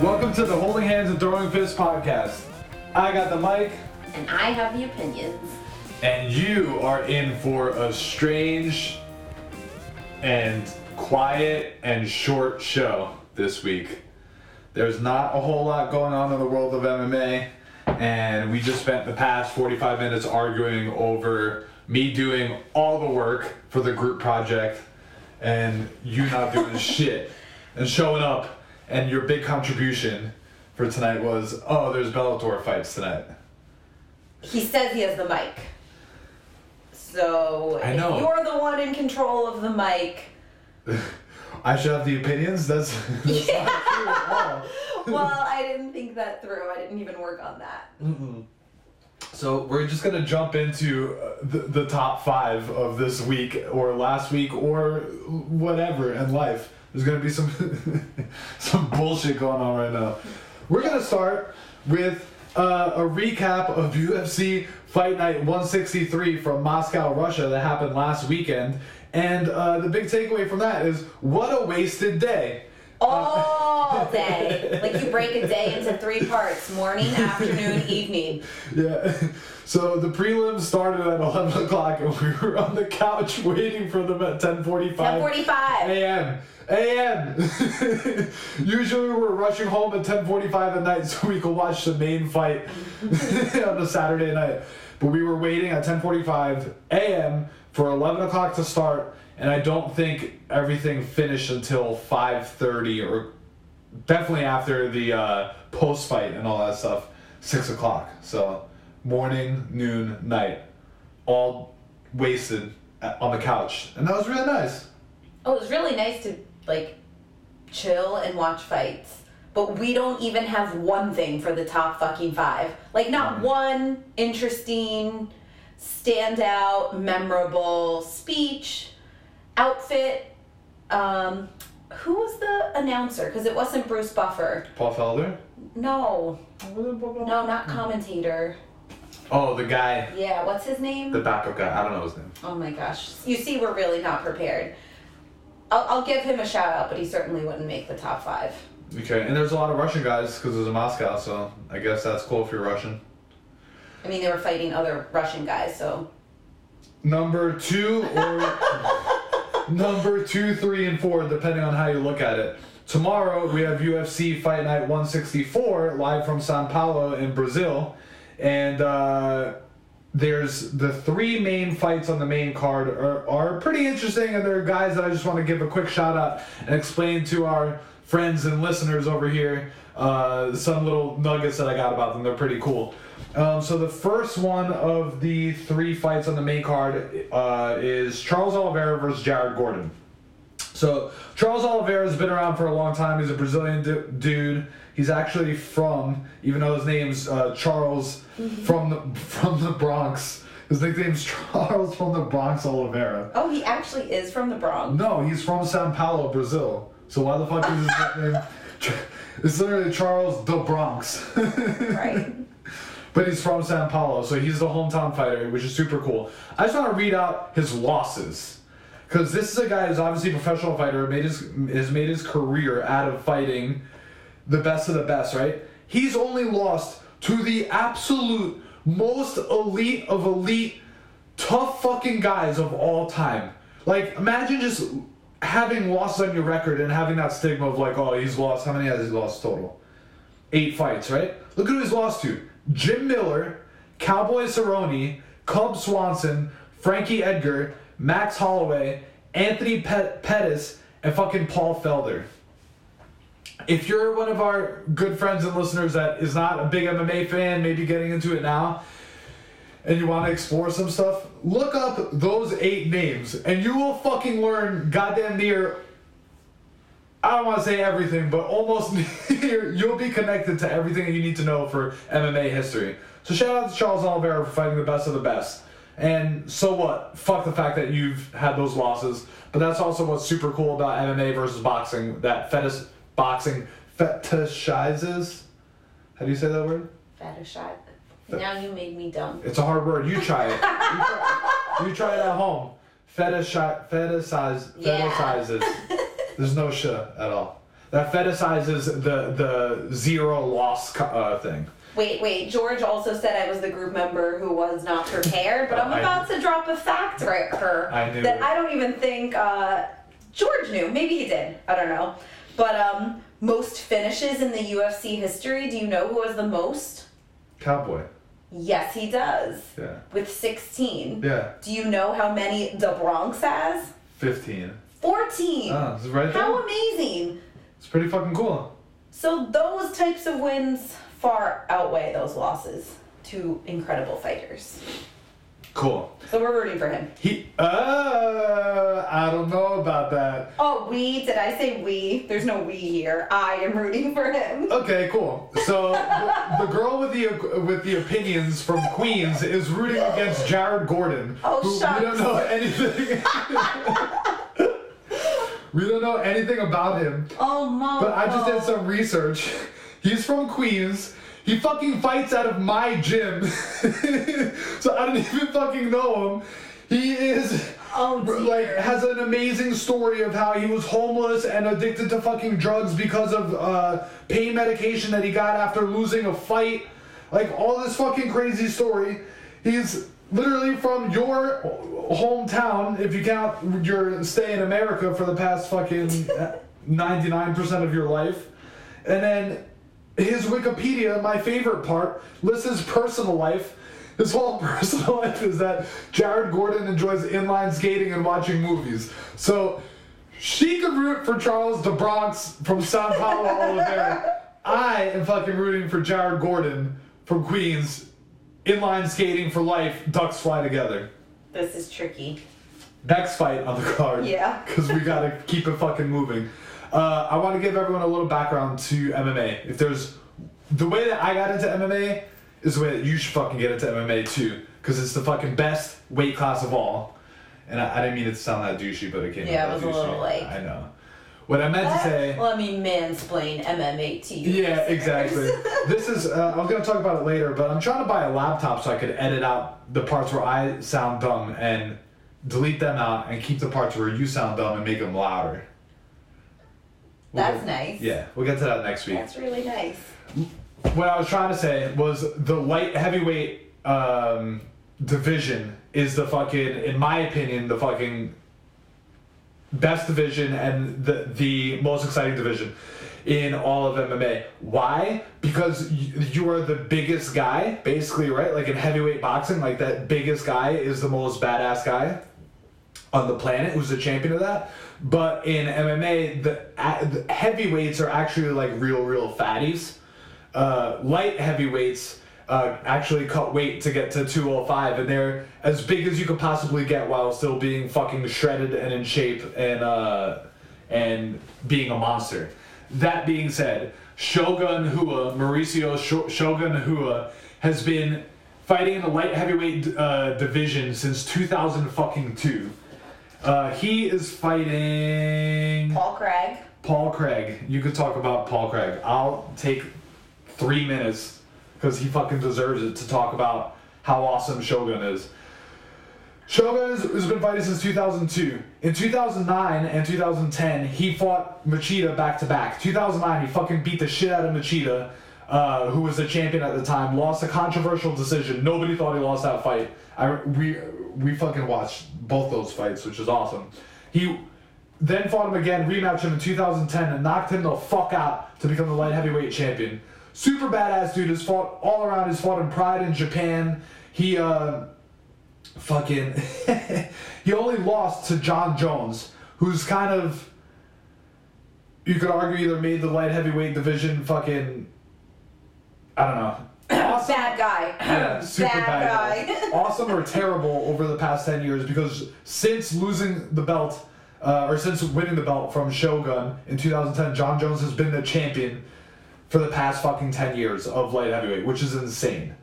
Welcome to the Holding Hands and Throwing Fists podcast. I got the mic, And I have the opinions. and you are in for a strange and quiet and short show this week. There's not a whole lot going on in the world of MMA, and we just spent the past 45 minutes arguing over me doing all the work for the group project and you not doing shit and showing up. And your big contribution for tonight was, oh, there's Bellator fights tonight. He says he has the mic. So I know. you're the one in control of the mic, I should have the opinions. That's, that's Yeah. not true at all. well, I didn't think that through. I didn't even work on that. So we're just gonna jump into uh, the, the top five of this week or last week or whatever in life. There's gonna be some some bullshit going on right now. We're gonna start with uh, a recap of UFC Fight Night 163 from Moscow, Russia, that happened last weekend. And uh, the big takeaway from that is what a wasted day. All day. like you break a day into three parts morning, afternoon, evening. Yeah. So the prelims started at 11 o'clock and we were on the couch waiting for them at 10:45 1045. a.m. a.m. Usually we're rushing home at 10:45 at night so we could watch the main fight on a Saturday night. But we were waiting at 10:45 a.m. for 11 o'clock to start, and I don't think everything finished until 5:30 or definitely after the uh, post fight and all that stuff, six o'clock. So morning, noon, night, all wasted on the couch, and that was really nice. Oh, it was really nice to like chill and watch fights. But we don't even have one thing for the top fucking five. Like not Mhm. one interesting, standout, memorable speech, outfit. Um, who was the announcer? Because it wasn't Bruce Buffer. Paul Felder. No, no, No. not commentator. Oh, the guy, Yeah, what's his name? the backup guy. I don't know his name. Oh my gosh. You see, we're really not prepared. I'll, I'll give him a shout out, but he certainly wouldn't make the top five. Okay, and there's a lot of Russian guys because it was in Moscow, so I guess that's cool if you're Russian. I mean, they were fighting other Russian guys, so. Number two or number two, three, and four, depending on how you look at it. Tomorrow we have UFC Fight Night 164 live from Sao Paulo in Brazil, and uh, there's the three main fights on the main card are, are pretty interesting, and they're guys that I just want to give a quick shout out and explain to our friends and listeners over here uh, some little nuggets that I got about them. They're pretty cool. Um, so the first one of the three fights on the main card uh, is Charles Oliveira versus Jared Gordon. So Charles Oliveira has been around for a long time. He's a Brazilian du- dude. He's actually from, even though his name's uh, Charles from the from the Bronx. His nickname's Charles from the Bronx Oliveira. Oh, he actually is from the Bronx. No, he's from Sao Paulo, Brazil. So why the fuck is his nickname? It's literally Charles the Bronx. Right. But he's from Sao Paulo, so he's the hometown fighter, which is super cool. I just want to read out his losses. Because this is a guy who's obviously a professional fighter, made his, has made his career out of fighting the best of the best, right? He's only lost to the absolute most elite of elite, tough fucking guys of all time. Like, imagine just having losses on your record and having that stigma of like, oh, he's lost. How many has he lost total? eight fights, right? Look at who he's lost to. Jim Miller, Cowboy Cerrone, Cub Swanson, Frankie Edgar, Max Holloway, Anthony Pet- Pettis, and fucking Paul Felder. If you're one of our good friends and listeners that is not a big MMA fan, maybe getting into it now, and you want to explore some stuff, look up those eight names, and you will fucking learn goddamn near I don't want to say everything, but almost near, you'll be connected to everything that you need to know for MMA history. So shout out to Charles Oliveira for fighting the best of the best. And so what? Fuck the fact that you've had those losses. But that's also what's super cool about MMA versus boxing. That fetish boxing fetishizes. How do you say that word? Fetishize. Now you made me dumb. It's a hard word. You try it. You try, you try it at home. Fetish fetishize Yeah. fetishizes. There's no sh at all. that fetishizes the the zero loss uh, thing. Wait, wait. George also said I was the group member who was not prepared, but I'm I- about to drop a fact right her I knew that it. I don't even think uh, George knew. Maybe he did. I don't know. But um, most finishes in the UFC history. Do you know who was the most? Cowboy. Yes, he does. Yeah. With 16. Yeah. Do you know how many the Bronx has? Fifteen. 14. Oh, it's right there. how amazing. It's pretty fucking cool. So those types of wins far outweigh those losses to incredible fighters. Cool. So we're rooting for him. He. Uh, I don't know about that. Oh, we? Did I say we? There's no we here. I am rooting for him. Okay, cool. So the, girl with the with the opinions from Queens is rooting against Jared Gordon, Oh, who we don't know anything. we don't know anything about him. Oh, mom. But I just did some research. He's from Queens. He fucking fights out of my gym. so I don't even fucking know him. He is Oh, dear. like has an amazing story of how he was homeless and addicted to fucking drugs because of uh, pain medication that he got after losing a fight. Like all this fucking crazy story. He's literally from your hometown, if you count your stay in America for the past fucking 99% of your life. And then his Wikipedia, my favorite part, lists his personal life. His whole personal life is that Jared Gordon enjoys inline skating and watching movies. So she could root for Charles de Bronx from Sao Paulo Oliveira. I am fucking rooting for Jared Gordon from Queens. Inline skating for life, ducks fly together. This is tricky. Next fight on the card. Yeah. Because we gotta keep it fucking moving. Uh, I want to give everyone a little background to MMA. If there's the way that I got into MMA is the way that you should fucking get into MMA too, because it's the fucking best weight class of all. And I, I didn't mean it to sound that douchey, but it came Yeah, out it that was a douchey. little like- I know. What I meant to say. Let me mansplain MMA to you. Yeah, exactly. this is, uh, I was going to talk about it later, but I'm trying to buy a laptop so I could edit out the parts where I sound dumb and delete them out and keep the parts where you sound dumb and make them louder. We'll That's get- nice. Yeah, we'll get to that next week. That's really nice. What I was trying to say was the light heavyweight um, division is the fucking, in my opinion, the fucking best division and the the most exciting division in all of MMA. Why? Because you, are the biggest guy, basically, right? Like in heavyweight boxing, like that biggest guy is the most badass guy on the planet who's the champion of that. But in MMA, the, the heavyweights are actually like real, real fatties. Uh, light heavyweights uh, actually cut weight to get to 205, and they're as big as you could possibly get while still being fucking shredded and in shape and uh, and being a monster. That being said, Shogun Rua, Mauricio Sho- Shogun Rua, has been fighting in the light heavyweight uh, division since 2000 fucking two. Uh, he is fighting Paul Craig. Paul Craig. You could talk about Paul Craig. I'll take three minutes because he fucking deserves it to talk about how awesome Shogun is. Shogun has, been fighting since 2002. In 2009 and 2010, he fought Machida back to back. 2009, he fucking beat the shit out of Machida, uh, who was the champion at the time. Lost a controversial decision. Nobody thought he lost that fight. I we we fucking watched both those fights, which is awesome. He then fought him again, rematched him in 2010, and knocked him the fuck out to become the light heavyweight champion. Super badass dude. Has fought all around. Has fought in Pride in Japan. He uh fucking he only lost to Jon Jones, who's kind of you could argue either made the light heavyweight division fucking I don't know. Awesome. Bad guy. Yeah, super bad, bad, guy. awesome or terrible over the past 10 years because since losing the belt uh, or since winning the belt from Shogun in 2010, Jon Jones has been the champion for the past fucking 10 years of light heavyweight, which is insane.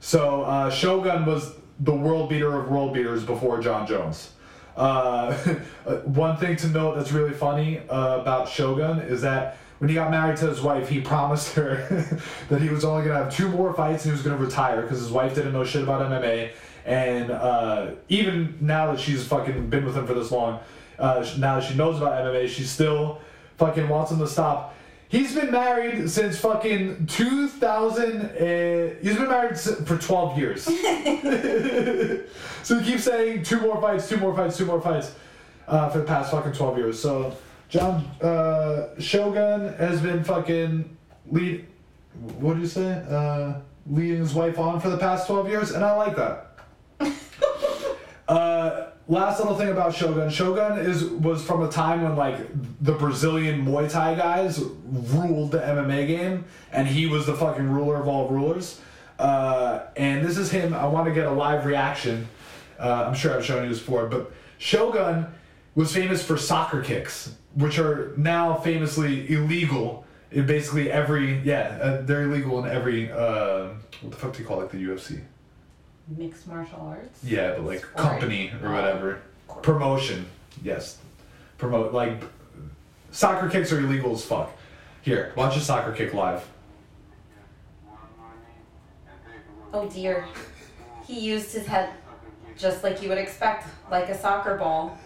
So uh, Shogun was the world beater of world beaters before Jon Jones. Uh, one thing to note that's really funny uh, about Shogun is that when he got married to his wife, he promised her that he was only gonna have two more fights and he was gonna retire because his wife didn't know shit about MMA. And uh, even now that she's fucking been with him for this long, uh, now that she knows about MMA, she still fucking wants him to stop. He's been married since fucking 2000. Uh, he's been married for 12 years. so he keeps saying two more fights, two more fights, two more fights uh, for the past fucking 12 years. So John uh, Shogun has been fucking lead. What did you say? Uh, leading his wife on for the past 12 years, and I like that. Last little thing about Shogun. Shogun is was from a time when like the Brazilian Muay Thai guys ruled the MMA game, and he was the fucking ruler of all rulers. Uh, and this is him. I want to get a live reaction. Uh, I'm sure I've shown you this before, but Shogun was famous for soccer kicks, which are now famously illegal in basically every yeah uh, they're illegal in every uh, what the fuck do you call it the UFC? Mixed martial arts. Yeah, but like Sport. company or Oh. whatever. Promotion. Yes. Promote like soccer kicks are illegal as fuck. Here, watch a soccer kick live. Oh dear. He used his head just like you would expect, like a soccer ball.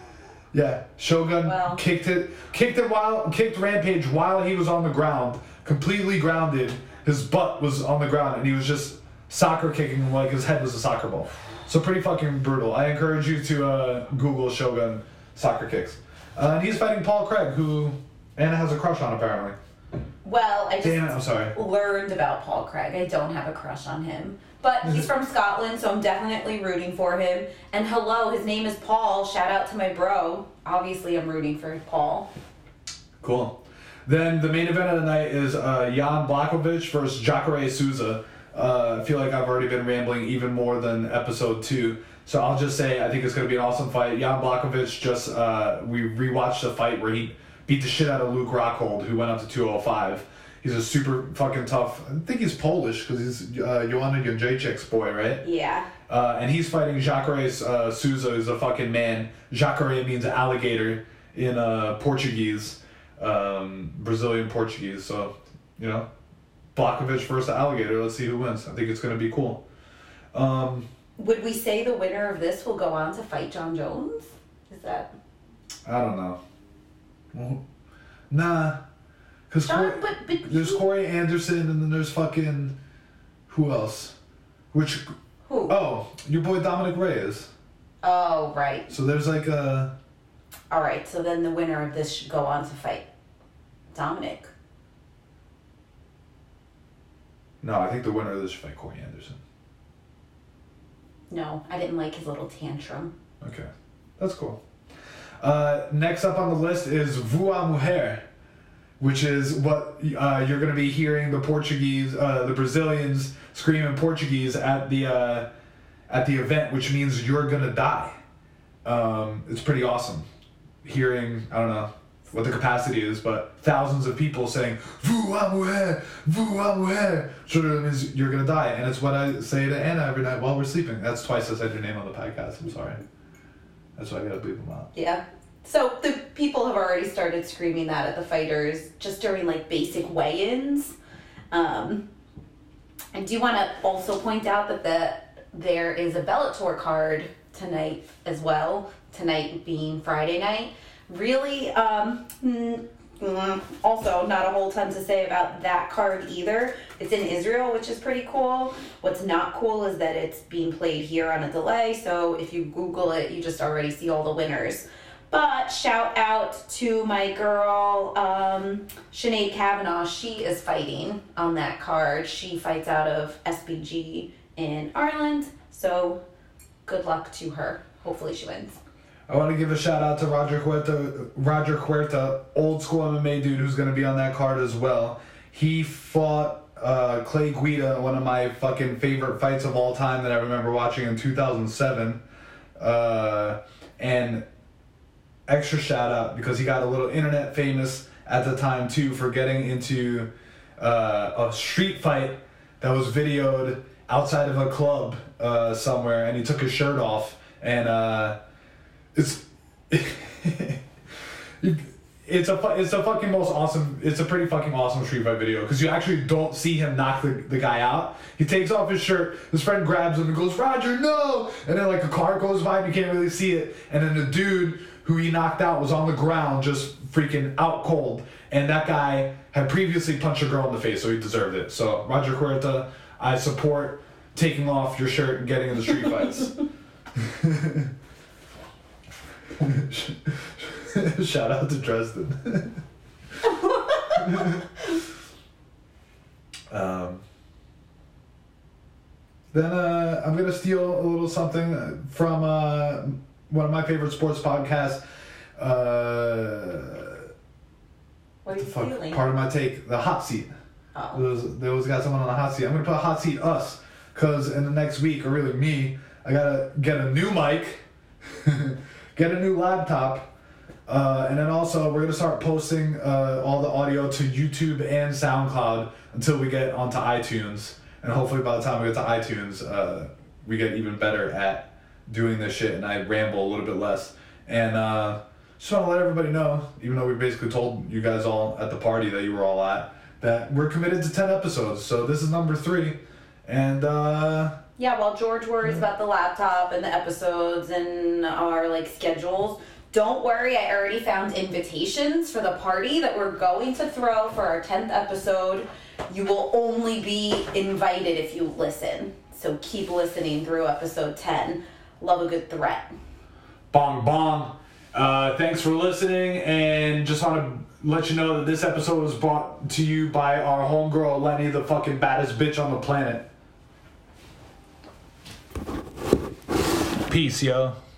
Yeah, Shogun Wow. kicked it, kicked it while kicked Rampage while he was on the ground, completely grounded. His butt was on the ground, and he was just soccer kicking him like his head was a soccer ball. So pretty fucking brutal. I encourage you to uh, Google Shogun soccer kicks. Uh, and he's fighting Paul Craig, who Anna has a crush on apparently. Well, I just Damn it, I'm sorry. learned about Paul Craig. I don't have a crush on him. But he's from Scotland, so I'm definitely rooting for him. And hello, his name is Paul. Shout out to my bro. Obviously, I'm rooting for Paul. Cool. Then the main event of the night is uh, Jan Błachowicz versus Jacare Souza. Uh, I feel like I've already been rambling even more than episode two. So I'll just say I think it's going to be an awesome fight. Jan Błachowicz just, uh, we rewatched the fight where he beat the shit out of Luke Rockhold, who went up to 205. He's a super fucking tough, I think he's Polish because he's uh, Joanna Jędrzejczyk's boy, right? Yeah. Uh, and he's fighting Jacare uh, Souza, who's a fucking man. Jacare means alligator in uh, Portuguese, um, Brazilian Portuguese. So, you know, Błachowicz versus alligator. Let's see who wins. I think it's going to be cool. Um, Would we say the winner of this will go on to fight Jon Jones? Is that I don't know. Well, nah. Because Jon? But, but there's he- Corey Anderson and then there's fucking. Who else? Which. who? Oh, your boy Dominick Reyes. Oh, right. So there's like a. All right. So then the winner of this should go on to fight Dominick. No, I think the winner of this should fight Corey Anderson. No, I didn't like his little tantrum. Okay, that's cool. Uh, next up on the list is Voa Mujer, which is what uh, you're going to be hearing the Portuguese, uh, the Brazilians scream in Portuguese at the uh, at the event, which means you're gonna die. Um, it's pretty awesome. Hearing, I don't know what the capacity is, but thousands of people saying "Voa Mujer, Voa Mujer," sure means you're gonna die, and it's what I say to Anna every night while we're sleeping. That's twice I said your name on the podcast. I'm sorry. That's why I gotta bleep them out. Yeah. So the people have already started screaming that at the fighters just during like basic weigh-ins. Um, I do want to also point out that the there is a Bellator card tonight as well. Tonight being Friday night. Really, um, mm, also not a whole ton to say about that card either. It's in Israel, which is pretty cool. What's not cool is that it's being played here on a delay. So if you Google it, you just already see all the winners. But shout out to my girl, um, Sinead Kavanagh. She is fighting on that card. She fights out of SBG in Ireland. So good luck to her. Hopefully she wins. I want to give a shout out to Roger Huerta, Roger Huerta, old school MMA dude who's going to be on that card as well. He fought uh, Clay Guida, one of my fucking favorite fights of all time that I remember watching in 2007. Uh, and extra shout out because he got a little internet famous at the time too for getting into uh, a street fight that was videoed outside of a club uh, somewhere and he took his shirt off and uh, it's it's a it's a fucking most awesome it's a pretty fucking awesome street fight video because you actually don't see him knock the, the guy out he takes off his shirt his friend grabs him and goes roger no and then like a car goes by and you can't really see it and then the dude who he knocked out was on the ground just freaking out cold and that guy had previously punched a girl in the face, so he deserved it. So Roger Huerta, I support taking off your shirt and getting in the street fights. Shout out to Dresden. um, then uh, I'm gonna steal a little something from uh, one of my favorite sports podcasts. Uh, What are you fuck, feeling? part of my take, the hot seat. Oh. Those, they always got someone on the hot seat. I'm gonna put a hot seat us, cause in the next week, or really me, I gotta get a new mic, get a new laptop, uh, and then also we're gonna start posting uh, all the audio to YouTube and SoundCloud until we get onto iTunes, and hopefully by the time we get to iTunes, uh, we get even better at doing this shit, and I ramble a little bit less. And uh, just want to let everybody know, even though we basically told you guys all at the party that you were all at, that we're committed to 10 episodes. So this is number three. And uh, Yeah, while George worries about the laptop and the episodes and our like schedules, don't worry, I already found invitations for the party that we're going to throw for our 10th episode. You will only be invited if you listen. So keep listening through episode 10. Love a good threat. bong bong. Uh, thanks for listening. And just want to let you know that this episode was brought to you by our homegirl, Lenny, the fucking baddest bitch on the planet. Peace, yo.